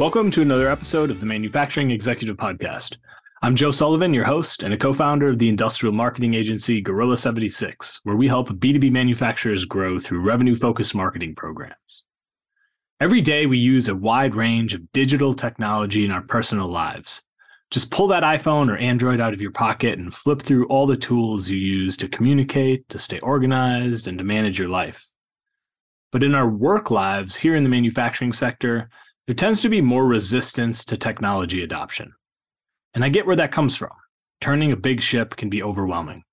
Welcome to another episode of the Manufacturing Executive Podcast. I'm Joe Sullivan, your host and a co founder of the industrial marketing agency Gorilla 76, where we help B2B manufacturers grow through revenue focused marketing programs. Every day, we use a wide range of digital technology in our personal lives. Just pull that iPhone or Android out of your pocket and flip through all the tools you use to communicate, to stay organized, and to manage your life. But in our work lives here in the manufacturing sector, there tends to be more resistance to technology adoption. And I get where that comes from. Turning a big ship can be overwhelming.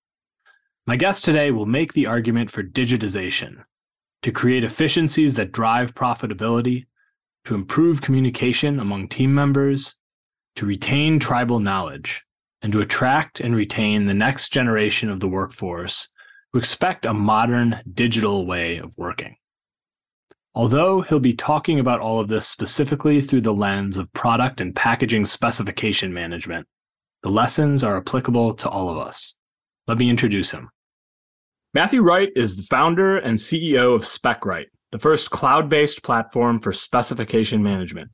My guest today will make the argument for digitization to create efficiencies that drive profitability, to improve communication among team members, to retain tribal knowledge, and to attract and retain the next generation of the workforce who expect a modern digital way of working. Although he'll be talking about all of this specifically through the lens of product and packaging specification management, the lessons are applicable to all of us. Let me introduce him. Matthew Wright is the founder and CEO of Specright, the first cloud based platform for specification management.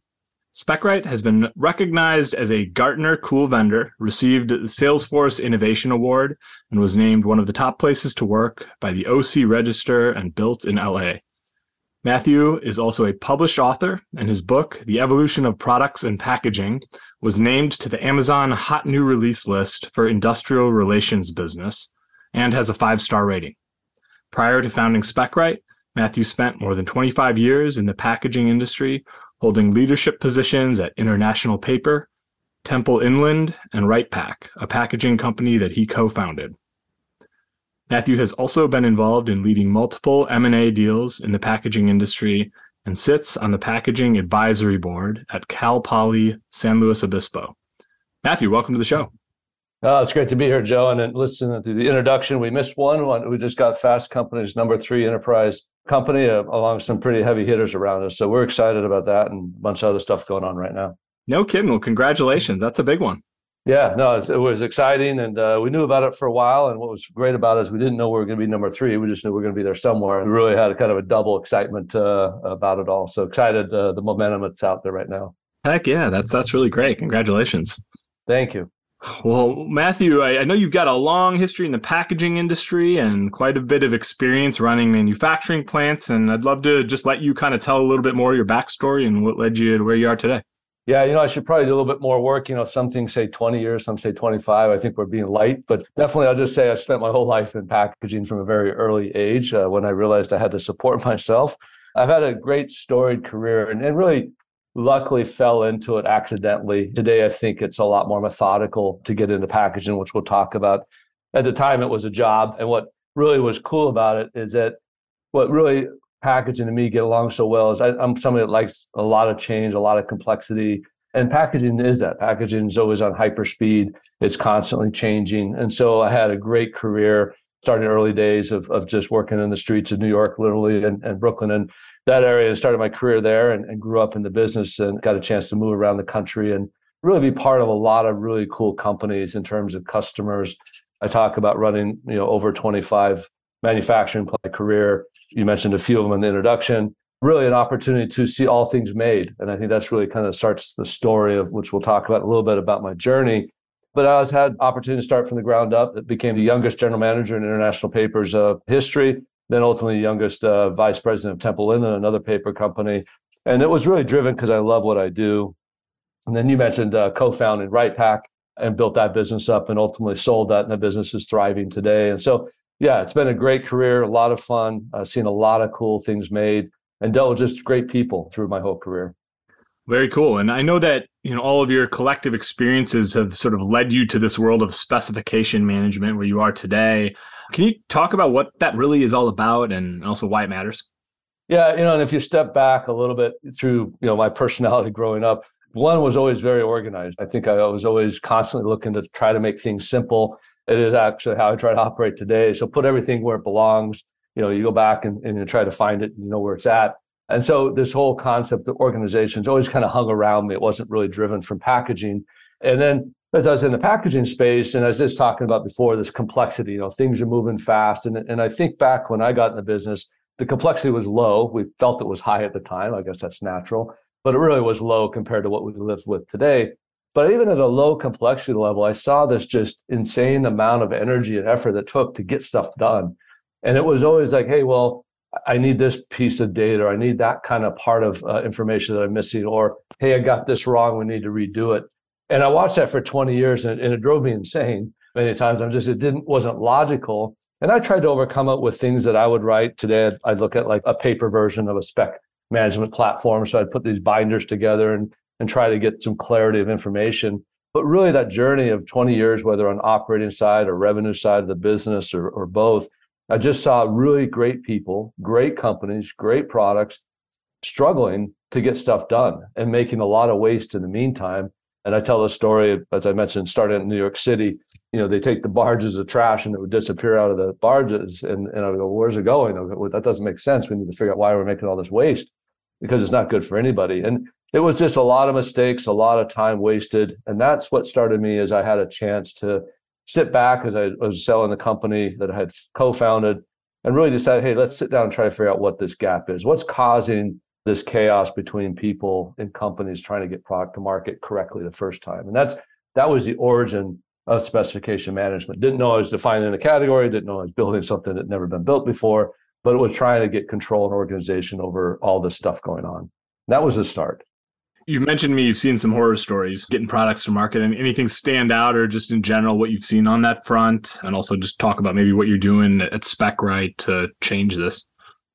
Specright has been recognized as a Gartner Cool Vendor, received the Salesforce Innovation Award, and was named one of the top places to work by the OC Register and built in LA. Matthew is also a published author, and his book, The Evolution of Products and Packaging, was named to the Amazon Hot New Release list for industrial relations business and has a five star rating. Prior to founding Specright, Matthew spent more than 25 years in the packaging industry, holding leadership positions at International Paper, Temple Inland, and WrightPak, a packaging company that he co founded. Matthew has also been involved in leading multiple M&A deals in the packaging industry and sits on the packaging advisory board at Cal Poly San Luis Obispo. Matthew, welcome to the show. Oh, it's great to be here, Joe. And then listen to the introduction. We missed one. We just got Fast Company's number three enterprise company uh, along some pretty heavy hitters around us. So we're excited about that and a bunch of other stuff going on right now. No kidding. Well, congratulations. That's a big one. Yeah, no, it was exciting, and uh, we knew about it for a while. And what was great about it is we didn't know we were going to be number three. We just knew we were going to be there somewhere. We really had a kind of a double excitement uh, about it all. So excited uh, the momentum that's out there right now. Heck yeah, that's that's really great. Congratulations. Thank you. Well, Matthew, I, I know you've got a long history in the packaging industry and quite a bit of experience running manufacturing plants. And I'd love to just let you kind of tell a little bit more of your backstory and what led you to where you are today. Yeah, you know, I should probably do a little bit more work. You know, some things say 20 years, some say 25. I think we're being light, but definitely I'll just say I spent my whole life in packaging from a very early age uh, when I realized I had to support myself. I've had a great storied career and, and really luckily fell into it accidentally. Today, I think it's a lot more methodical to get into packaging, which we'll talk about. At the time, it was a job. And what really was cool about it is that what really packaging and me get along so well is I, am somebody that likes a lot of change, a lot of complexity. And packaging is that. Packaging is always on hyper speed. It's constantly changing. And so I had a great career starting early days of, of just working in the streets of New York, literally, and, and Brooklyn and that area started my career there and, and grew up in the business and got a chance to move around the country and really be part of a lot of really cool companies in terms of customers. I talk about running, you know, over 25 manufacturing career. You mentioned a few of them in the introduction. Really, an opportunity to see all things made, and I think that's really kind of starts the story of which we'll talk about a little bit about my journey. But I was had opportunity to start from the ground up. It became the youngest general manager in International Paper's of history. Then ultimately, youngest uh, vice president of Temple Inland, another paper company. And it was really driven because I love what I do. And then you mentioned uh, co-founding WrightPak and built that business up and ultimately sold that, and the business is thriving today. And so yeah, it's been a great career, a lot of fun. I've seen a lot of cool things made and dealt with just great people through my whole career. Very cool. And I know that, you know, all of your collective experiences have sort of led you to this world of specification management where you are today. Can you talk about what that really is all about and also why it matters? Yeah, you know, and if you step back a little bit through, you know, my personality growing up, one was always very organized. I think I was always constantly looking to try to make things simple. It is actually how I try to operate today. So put everything where it belongs. You know, you go back and, and you try to find it, you know where it's at. And so this whole concept of organizations always kind of hung around me. It wasn't really driven from packaging. And then as I was in the packaging space, and I was just talking about before, this complexity, you know, things are moving fast. And, and I think back when I got in the business, the complexity was low. We felt it was high at the time. I guess that's natural, but it really was low compared to what we live with today. But even at a low complexity level, I saw this just insane amount of energy and effort that took to get stuff done. And it was always like, hey, well, I need this piece of data, or I need that kind of part of uh, information that I'm missing, or hey, I got this wrong, we need to redo it. And I watched that for 20 years, and, and it drove me insane many times. I'm just it didn't wasn't logical, and I tried to overcome it with things that I would write. Today, I'd, I'd look at like a paper version of a spec management platform. So I'd put these binders together and, and try to get some clarity of information. But really, that journey of 20 years, whether on operating side or revenue side of the business or, or both, I just saw really great people, great companies, great products struggling to get stuff done and making a lot of waste in the meantime. And I tell the story, as I mentioned, starting in New York City, you know, they take the barges of trash and it would disappear out of the barges. And, and I go, where's it going? Go, well, that doesn't make sense. We need to figure out why we're making all this waste because it's not good for anybody. And it was just a lot of mistakes, a lot of time wasted. And that's what started me as I had a chance to sit back as I was selling the company that I had co-founded and really decided, hey, let's sit down and try to figure out what this gap is. What's causing this chaos between people and companies trying to get product to market correctly the first time? And that's that was the origin of specification management. Didn't know I was defining a category, didn't know I was building something that never been built before, but it was trying to get control and organization over all this stuff going on. That was the start. You've mentioned me you've seen some horror stories getting products to market and anything stand out or just in general what you've seen on that front and also just talk about maybe what you're doing at Specright to change this.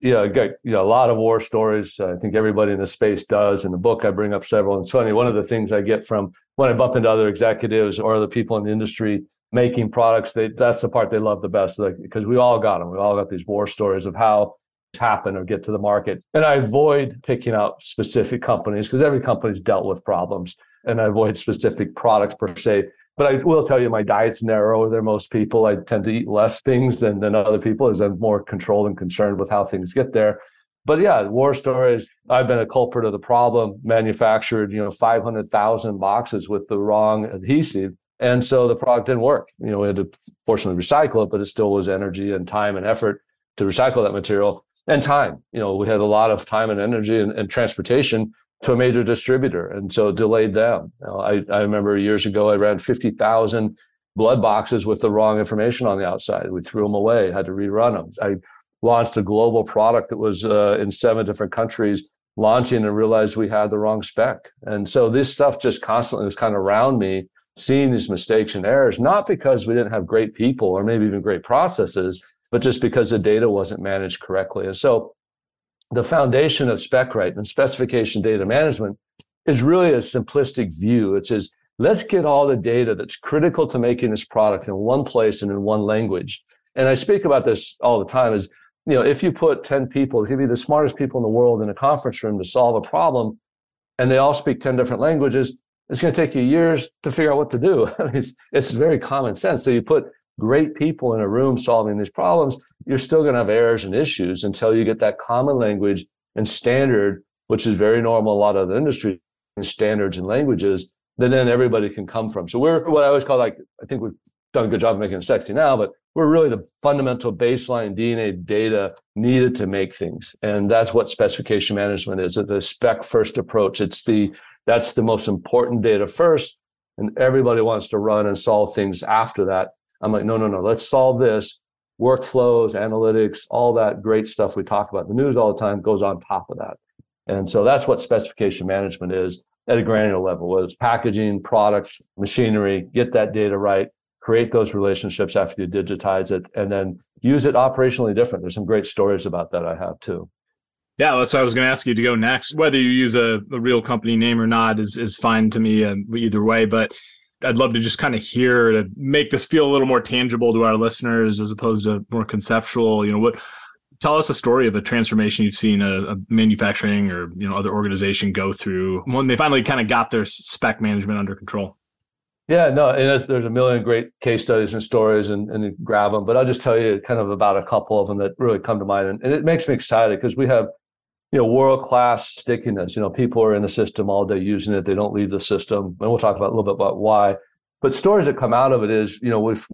Yeah, I got you know, a lot of war stories. I think everybody in the space does. In the book, I bring up several. And it's funny, one of the things I get from when I bump into other executives or other people in the industry making products, they that's the part they love the best. Like because we all got them. We all got these war stories of how happen or get to the market. And I avoid picking out specific companies because every company's dealt with problems. And I avoid specific products per se. But I will tell you, my diet's narrower than most people. I tend to eat less things than, than other people as I'm more controlled and concerned with how things get there. But yeah, war stories. I've been a culprit of the problem. Manufactured, you know, 500,000 boxes with the wrong adhesive. And so the product didn't work. You know, we had to fortunately recycle it, but it still was energy and time and effort to recycle that material and time. You know, we had a lot of time and energy and, and transportation to a major distributor, and so delayed them. You know, I, I remember years ago I ran fifty thousand blood boxes with the wrong information on the outside. We threw them away, had to rerun them. I launched a global product that was uh, in seven different countries launching and realized we had the wrong spec. And so this stuff just constantly was kind of around me, seeing these mistakes and errors, not because we didn't have great people or maybe even great processes, but just because the data wasn't managed correctly. And so the foundation of Specright and specification data management is really a simplistic view. It says, let's get all the data that's critical to making this product in one place and in one language. And I speak about this all the time is, you know, if you put 10 people, it could be the smartest people in the world in a conference room to solve a problem, and they all speak 10 different languages, it's going to take you years to figure out what to do. it's, it's very common sense. So you put great people in a room solving these problems, you're still going to have errors and issues until you get that common language and standard, which is very normal. A lot of the industry standards and languages that then everybody can come from. So we're what I always call like, I think we've done a good job of making it sexy now, but we're really the fundamental baseline DNA data needed to make things. And that's what specification management is. It's a spec first approach. It's the, that's the most important data first. And everybody wants to run and solve things after that. I'm like, no, no, no, let's solve this. Workflows, analytics, all that great stuff we talk about in the news all the time goes on top of that. And so that's what specification management is at a granular level, whether it's packaging, products, machinery, get that data right, create those relationships after you digitize it, and then use it operationally different. There's some great stories about that I have too. Yeah, that's what I was going to ask you to go next. Whether you use a, a real company name or not is is fine to me uh, either way. But I'd love to just kind of hear to make this feel a little more tangible to our listeners as opposed to more conceptual. You know, what Tell us a story of a transformation you've seen a, a, manufacturing or you know other organization go through when they finally kind of got their spec management under control. Yeah, no, and there's a million great case studies and stories, and, and grab them. But I'll just tell you kind of about a couple of them that really come to mind, and, and it makes me excited because we have, you know, world class stickiness. You know, people are in the system all day using it; they don't leave the system, and we'll talk about a little bit about why. But stories that come out of it is, you know, with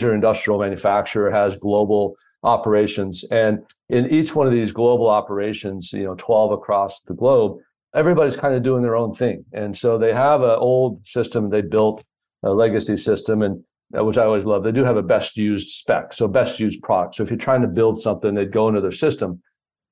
your industrial manufacturer has global operations. And in each one of these global operations, you know, 12 across the globe, everybody's kind of doing their own thing. And so they have an old system they built, a legacy system, and which I always love. They do have a best used spec, so best used product. So if you're trying to build something, they'd go into their system.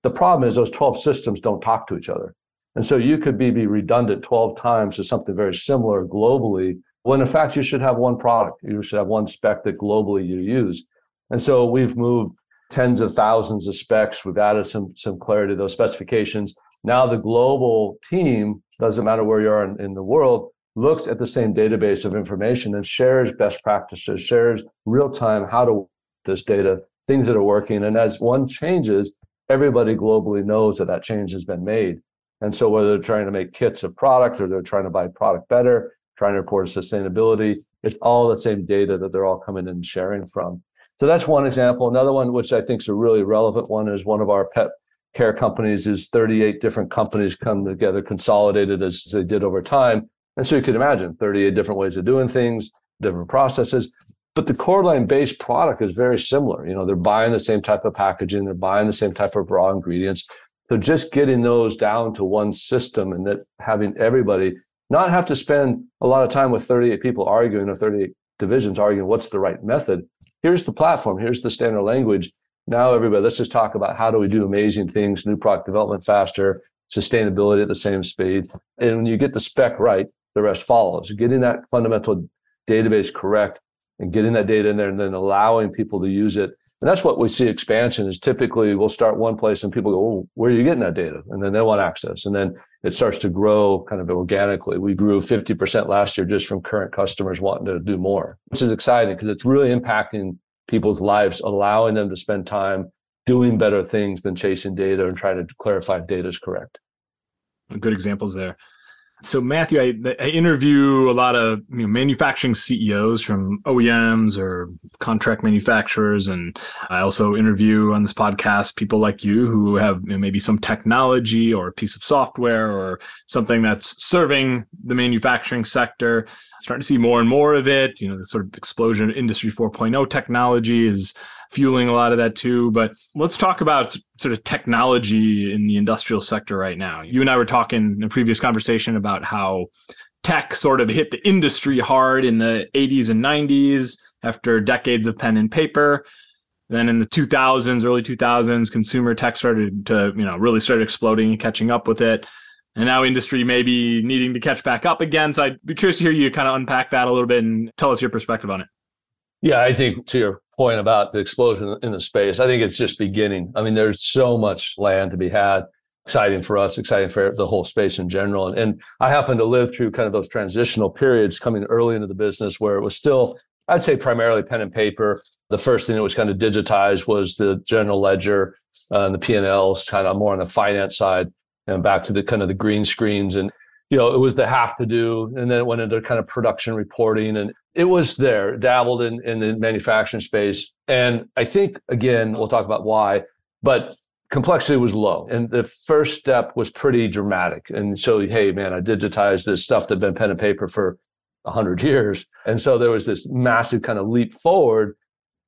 The problem is those 12 systems don't talk to each other. And so you could be, be redundant 12 times to something very similar globally, when in fact you should have one product. You should have one spec that globally you use. And so we've moved tens of thousands of specs. We've added some some clarity to those specifications. Now the global team doesn't matter where you are in, in the world looks at the same database of information and shares best practices, shares real time how to this data, things that are working. And as one changes, everybody globally knows that that change has been made. And so whether they're trying to make kits of products or they're trying to buy product better, trying to report sustainability, it's all the same data that they're all coming in and sharing from. So that's one example. Another one, which I think is a really relevant one, is one of our pet care companies is 38 different companies come together, consolidated as they did over time. And so you can imagine 38 different ways of doing things, different processes. But the core line based product is very similar. You know, they're buying the same type of packaging, they're buying the same type of raw ingredients. So just getting those down to one system and that having everybody not have to spend a lot of time with 38 people arguing or 38 divisions arguing what's the right method, here's the platform, here's the standard language. Now, everybody, let's just talk about how do we do amazing things, new product development faster, sustainability at the same speed. And when you get the spec right, the rest follows. Getting that fundamental database correct and getting that data in there and then allowing people to use it. And that's what we see expansion is typically we'll start one place and people go, oh, where are you getting that data? And then they want access. And then it starts to grow kind of organically. We grew 50% last year just from current customers wanting to do more, which is exciting because it's really impacting people's lives, allowing them to spend time doing better things than chasing data and trying to clarify if data is correct. Good examples there. So Matthew, I, I, interview a lot of you know, manufacturing CEOs from OEMs or contract manufacturers, and I also interview on this podcast people like you who have you know, maybe some technology or a piece of software or something that's serving the manufacturing sector. Starting to see more and more of it. You know, the sort of explosion of Industry 4.0 technology is fueling a lot of that too. But let's talk about sort of technology in the industrial sector right now. You and I were talking in a previous conversation about how tech sort of hit the industry hard in the 80s and 90s after decades of pen and paper. Then in the 2000s, early 2000s, consumer tech started to, you know, really started exploding and catching up with it. And now industry may be needing to catch back up again. So I'd be curious to hear you kind of unpack that a little bit and tell us your perspective on it. Yeah, I think to your point about the explosion in the space, I think it's just beginning. I mean, there's so much land to be had. Exciting for us, exciting for the whole space in general. And, and I happen to live through kind of those transitional periods coming early into the business where it was still, I'd say, primarily pen and paper. The first thing that was kind of digitized was the general ledger uh, and the P&Ls, kind of more on the finance side, and back to the kind of the green screens and you know, it was the have to do, and then it went into kind of production reporting, and it was there, dabbled in in the manufacturing space, and I think again we'll talk about why, but complexity was low, and the first step was pretty dramatic, and so hey man, I digitized this stuff that had been pen and paper for hundred years, and so there was this massive kind of leap forward,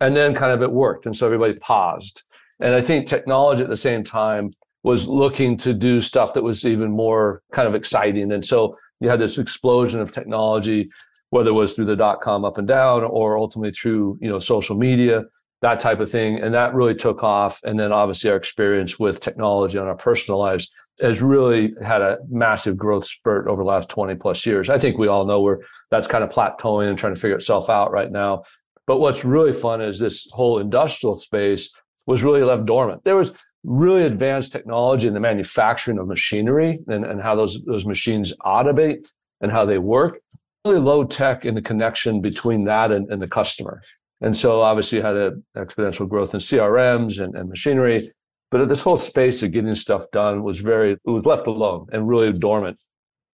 and then kind of it worked, and so everybody paused, and I think technology at the same time was looking to do stuff that was even more kind of exciting. And so you had this explosion of technology, whether it was through the dot com up and down or ultimately through, you know, social media, that type of thing. And that really took off. And then obviously our experience with technology on our personal lives has really had a massive growth spurt over the last 20 plus years. I think we all know where that's kind of plateauing and trying to figure itself out right now. But what's really fun is this whole industrial space was really left dormant. There was really advanced technology in the manufacturing of machinery and, and how those, those machines automate and how they work. Really low tech in the connection between that and, and the customer. And so obviously you had an exponential growth in CRMs and, and machinery. But this whole space of getting stuff done was very, it was left alone and really dormant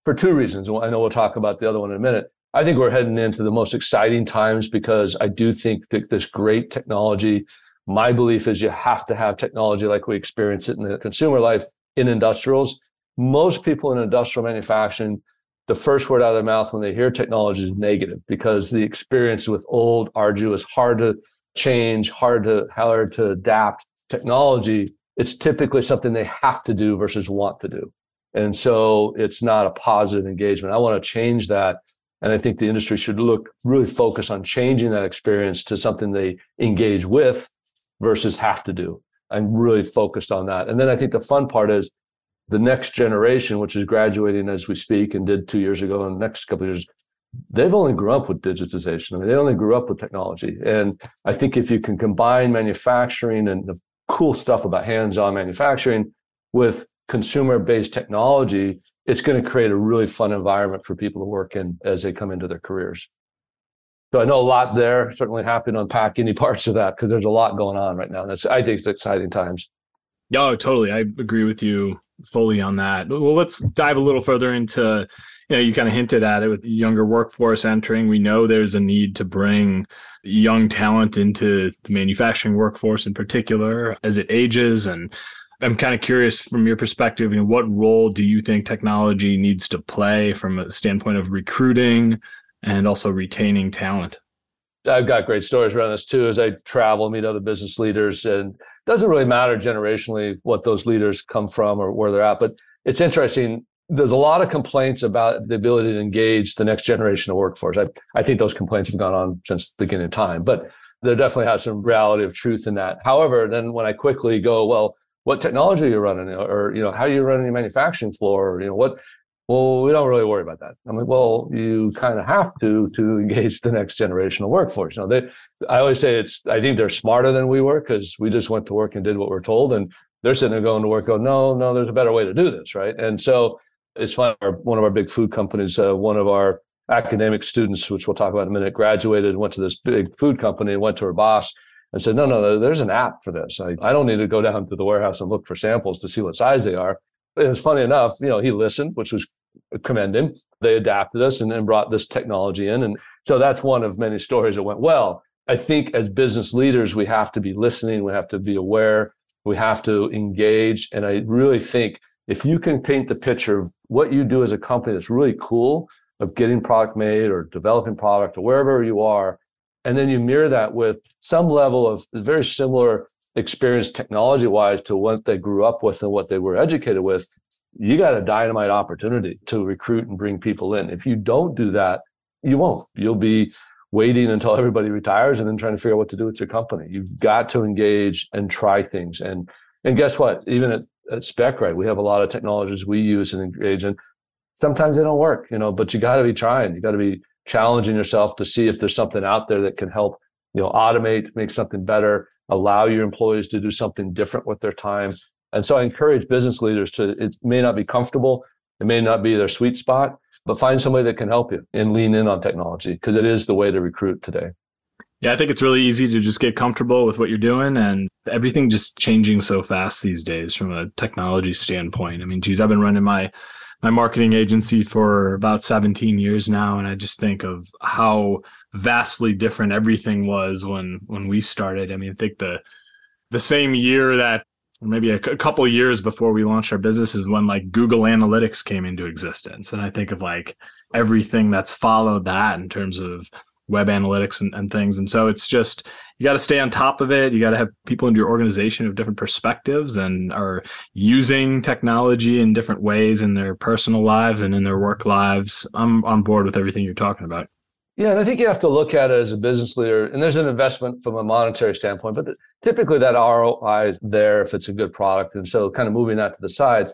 for two reasons. I know we'll talk about the other one in a minute. I think we're heading into the most exciting times because I do think that this great technology, my belief is you have to have technology like we experience it in the consumer life in industrials. Most people in industrial manufacturing, the first word out of their mouth when they hear technology is negative because the experience with old, arduous, hard to change, hard to hard to adapt technology, it's typically something they have to do versus want to do. And so it's not a positive engagement. I want to change that. And I think the industry should look really focus on changing that experience to something they engage with versus have to do. I'm really focused on that. And then I think the fun part is the next generation, which is graduating as we speak and did two years ago and the next couple years, they've only grew up with digitization. I mean, they only grew up with technology. And I think if you can combine manufacturing and the cool stuff about hands-on manufacturing with consumer-based technology, it's going to create a really fun environment for people to work in as they come into their careers. So I know a lot there. Certainly happy to unpack any parts of that because there's a lot going on right now. That's I think it's exciting times. Yeah, oh, totally. I agree with you fully on that. Well, let's dive a little further into, you know, you kind of hinted at it with younger workforce entering. We know there's a need to bring young talent into the manufacturing workforce in particular as it ages. And I'm kind of curious from your perspective, you know, what role do you think technology needs to play from a standpoint of recruiting and also retaining talent? I've got great stories around this too as I travel, meet other business leaders and it doesn't really matter generationally what those leaders come from or where they're at. But it's interesting. There's a lot of complaints about the ability to engage the next generation of workforce. I, I think those complaints have gone on since the beginning of time, but there definitely has some reality of truth in that. However, then when I quickly go, well, what technology you're you running, or you know, how are you running your manufacturing floor, or, you know, what well, we don't really worry about that. I'm like, well, you kind of have to to engage the next generation of workforce. You know, they, I always say it's. I think they're smarter than we were because we just went to work and did what we're told, and they're sitting there going to work, go, no, no, there's a better way to do this, right? And so it's fun. One of our big food companies, uh, one of our academic students, which we'll talk about in a minute, graduated, went to this big food company, and went to her boss and said, no, no, there's an app for this. I, I don't need to go down to the warehouse and look for samples to see what size they are it was funny enough, you know, he listened, which was commend him. They adapted us and, and brought this technology in. And so that's one of many stories that went well. I think as business leaders, we have to be listening, we have to be aware, we have to engage. And I really think if you can paint the picture of what you do as a company that's really cool of getting product made or developing product or wherever you are, and then you mirror that with some level of very similar experience technology wise to what they grew up with and what they were educated with, you got a dynamite opportunity to recruit and bring people in. If you don't do that, you won't. You'll be waiting until everybody retires and then trying to figure out what to do with your company. You've got to engage and try things. And and guess what? Even at, at Specright, we have a lot of technologies we use and engage in. Sometimes they don't work, you know, but you got to be trying. You got to be challenging yourself to see if there's something out there that can help you know automate make something better allow your employees to do something different with their time and so i encourage business leaders to it may not be comfortable it may not be their sweet spot but find somebody that can help you and lean in on technology because it is the way to recruit today. Yeah i think it's really easy to just get comfortable with what you're doing and everything just changing so fast these days from a technology standpoint. I mean geez i've been running my my marketing agency for about 17 years now and i just think of how vastly different everything was when when we started. I mean i think the the same year that maybe a, couple years before we launched our business is when like google analytics came into existence and i think of like everything that's followed that in terms of web analytics and, and things. And so it's just you got to stay on top of it. You got to have people in your organization of different perspectives and are using technology in different ways in their personal lives and in their work lives. I'm on board with everything you're talking about. Yeah, and I think you have to look at it as a business leader, and there's an investment from a monetary standpoint, but typically that ROI is there if it's a good product. And so kind of moving that to the side,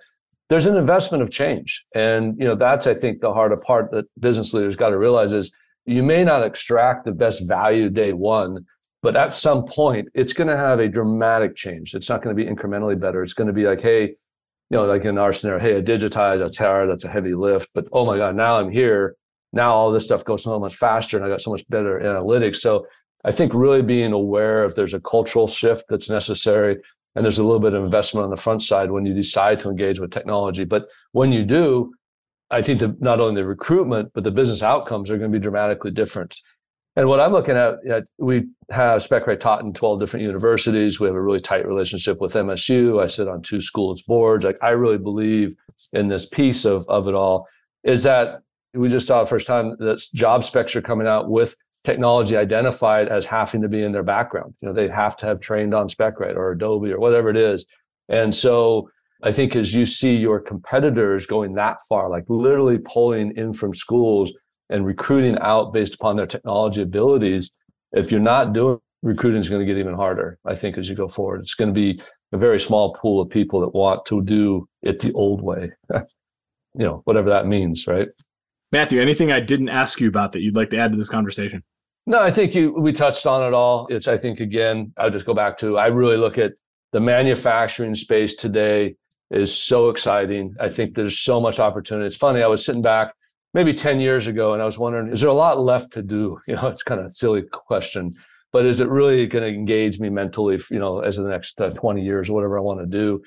there's an investment of change. And you know, that's I think the harder part that business leaders got to realize is you may not extract the best value day one, but at some point it's going to have a dramatic change. It's not going to be incrementally better. It's going to be like, hey, you know, like in our scenario, hey, I digitized, that's tower, that's a heavy lift, but oh my God, now I'm here. Now all this stuff goes so much faster and I got so much better analytics. So I think really being aware if there's a cultural shift that's necessary, and there's a little bit of investment on the front side when you decide to engage with technology. But when you do, I think that not only the recruitment, but the business outcomes are going to be dramatically different. And what I'm looking at, we have Specright taught in 12 different universities. We have a really tight relationship with MSU. I sit on two schools boards. Like I really believe in this piece of, of it all is that we just saw the first time that job specs are coming out with technology identified as having to be in their background. You know, they have to have trained on Specright or Adobe or whatever it is. And so I think as you see your competitors going that far, like literally pulling in from schools and recruiting out based upon their technology abilities, if you're not doing recruiting is going to get even harder, I think, as you go forward. It's going to be a very small pool of people that want to do it the old way. you know, whatever that means, right? Matthew, anything I didn't ask you about that you'd like to add to this conversation? No, I think you we touched on it all. It's I think again, I'll just go back to I really look at the manufacturing space today is so exciting. I think there's so much opportunity. It's funny, I was sitting back maybe 10 years ago and I was wondering, is there a lot left to do? You know, it's kind of a silly question, but is it really going to engage me mentally, you know, as the next uh, 20 years or whatever I want to do?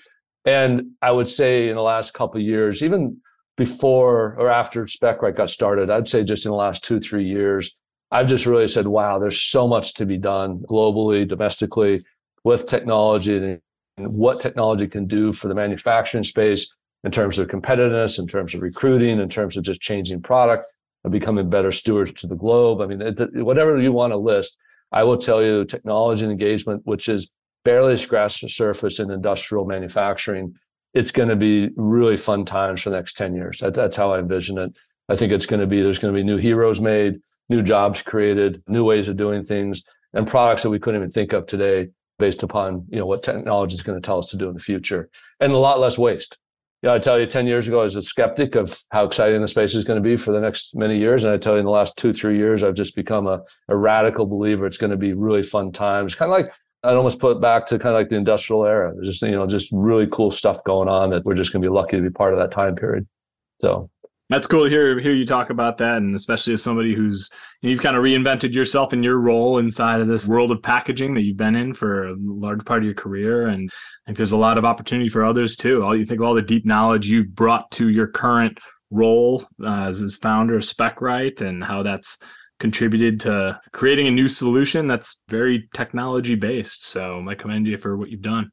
And I would say in the last couple years, even before or after Specright got started, I'd say just in the last two, three years, I've just really said, wow, there's so much to be done globally, domestically with technology and what technology can do for the manufacturing space in terms of competitiveness, in terms of recruiting, in terms of just changing product and becoming better stewards to the globe. I mean, whatever you want to list, I will tell you technology and engagement, which is barely scratched the surface in industrial manufacturing. It's going to be really fun times for the next 10 years. That, that's how I envision it. I think it's going to be, there's going to be new heroes made, new jobs created, new ways of doing things, and products that we couldn't even think of today based upon you know what technology is going to tell us to do in the future, and a lot less waste. You know, I tell you, ten years ago, I was a skeptic of how exciting the space is going to be for the next many years, and I tell you, in the last two, three years, I've just become a, a radical believer. It's going to be really fun times, kind of like I'd almost put it back to kind of like the industrial era. There's just you know just really cool stuff going on that we're just going to be lucky to be part of that time period. So that's cool to hear hear you talk about that, and especially as somebody who's you've kind of reinvented yourself in your role inside of this world of packaging that you've been in for a large part of your career, and I think there's a lot of opportunity for others too. All you think of all the deep knowledge you've brought to your current role uh, as, as founder of Specright, and how that's contributed to creating a new solution that's very technology based. So I commend you for what you've done.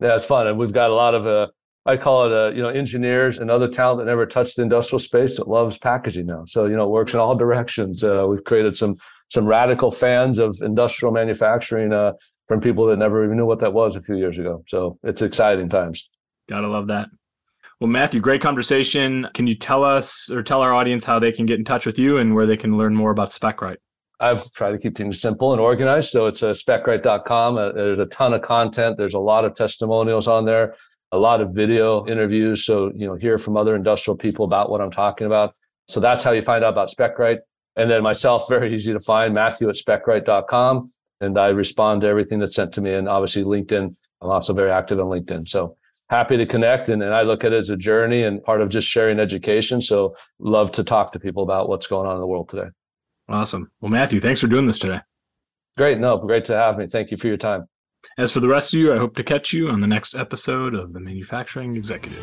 Yeah, it's fun, and we've got a lot of uh, I call it, uh, you know, engineers and other talent that never touched the industrial space that loves packaging now. So, you know, it works in all directions. Uh, we've created some some radical fans of industrial manufacturing uh, from people that never even knew what that was a few years ago. So it's exciting times. Gotta love that. Well, Matthew, great conversation. Can you tell us or tell our audience how they can get in touch with you and where they can learn more about Specright? I've tried to keep things simple and organized. So it's uh, specright.com. Uh, there's a ton of content. There's a lot of testimonials on there a lot of video interviews. So, you know, hear from other industrial people about what I'm talking about. So that's how you find out about Specright. And then myself, very easy to find, Matthew at specright.com. And I respond to everything that's sent to me. And obviously, LinkedIn, I'm also very active on LinkedIn. So happy to connect. And, and I look at it as a journey and part of just sharing education. So love to talk to people about what's going on in the world today. Awesome. Well, Matthew, thanks for doing this today. Great. No, great to have me. Thank you for your time. As for the rest of you, I hope to catch you on the next episode of The Manufacturing Executive.